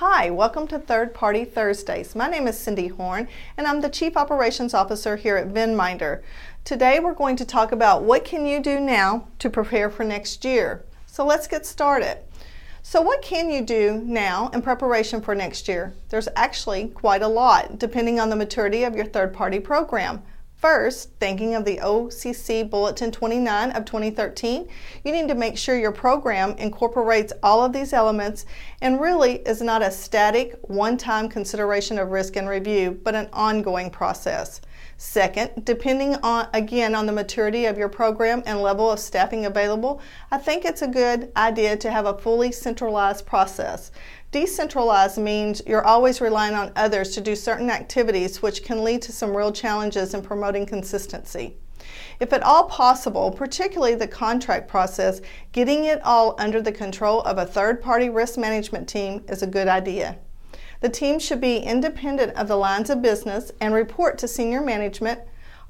Hi, welcome to Third Party Thursdays. My name is Cindy Horn and I'm the Chief Operations Officer here at Venminder. Today we're going to talk about what can you do now to prepare for next year. So let's get started. So what can you do now in preparation for next year? There's actually quite a lot depending on the maturity of your third party program. First, thinking of the OCC Bulletin 29 of 2013, you need to make sure your program incorporates all of these elements and really is not a static, one time consideration of risk and review, but an ongoing process. Second, depending on again on the maturity of your program and level of staffing available, I think it's a good idea to have a fully centralized process. Decentralized means you're always relying on others to do certain activities, which can lead to some real challenges in promoting consistency. If at all possible, particularly the contract process, getting it all under the control of a third party risk management team is a good idea. The team should be independent of the lines of business and report to senior management,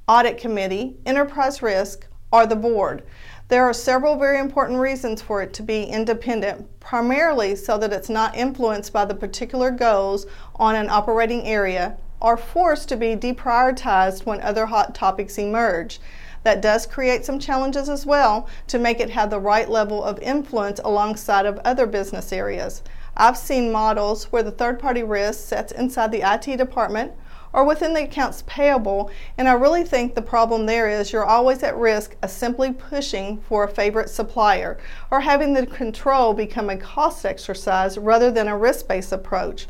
audit committee, enterprise risk, or the board. There are several very important reasons for it to be independent, primarily so that it's not influenced by the particular goals on an operating area or forced to be deprioritized when other hot topics emerge. That does create some challenges as well to make it have the right level of influence alongside of other business areas. I've seen models where the third party risk sits inside the IT department or within the accounts payable, and I really think the problem there is you're always at risk of simply pushing for a favorite supplier or having the control become a cost exercise rather than a risk based approach.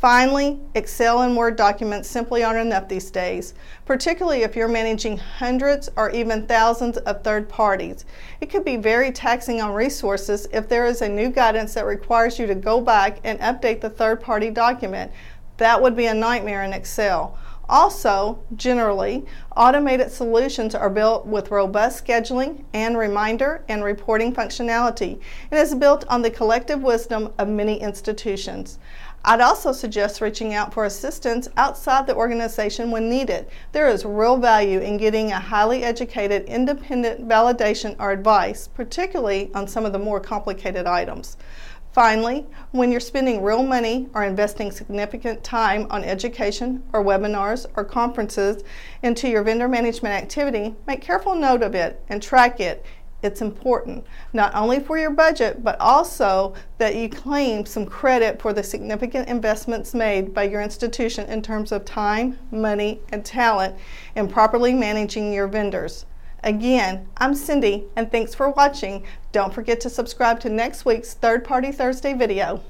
Finally, Excel and Word documents simply aren't enough these days, particularly if you're managing hundreds or even thousands of third parties. It could be very taxing on resources if there is a new guidance that requires you to go back and update the third party document. That would be a nightmare in Excel. Also, generally, automated solutions are built with robust scheduling and reminder and reporting functionality and is built on the collective wisdom of many institutions. I'd also suggest reaching out for assistance outside the organization when needed. There is real value in getting a highly educated, independent validation or advice, particularly on some of the more complicated items. Finally, when you're spending real money or investing significant time on education or webinars or conferences into your vendor management activity, make careful note of it and track it it's important not only for your budget but also that you claim some credit for the significant investments made by your institution in terms of time, money, and talent in properly managing your vendors. Again, I'm Cindy and thanks for watching. Don't forget to subscribe to next week's Third Party Thursday video.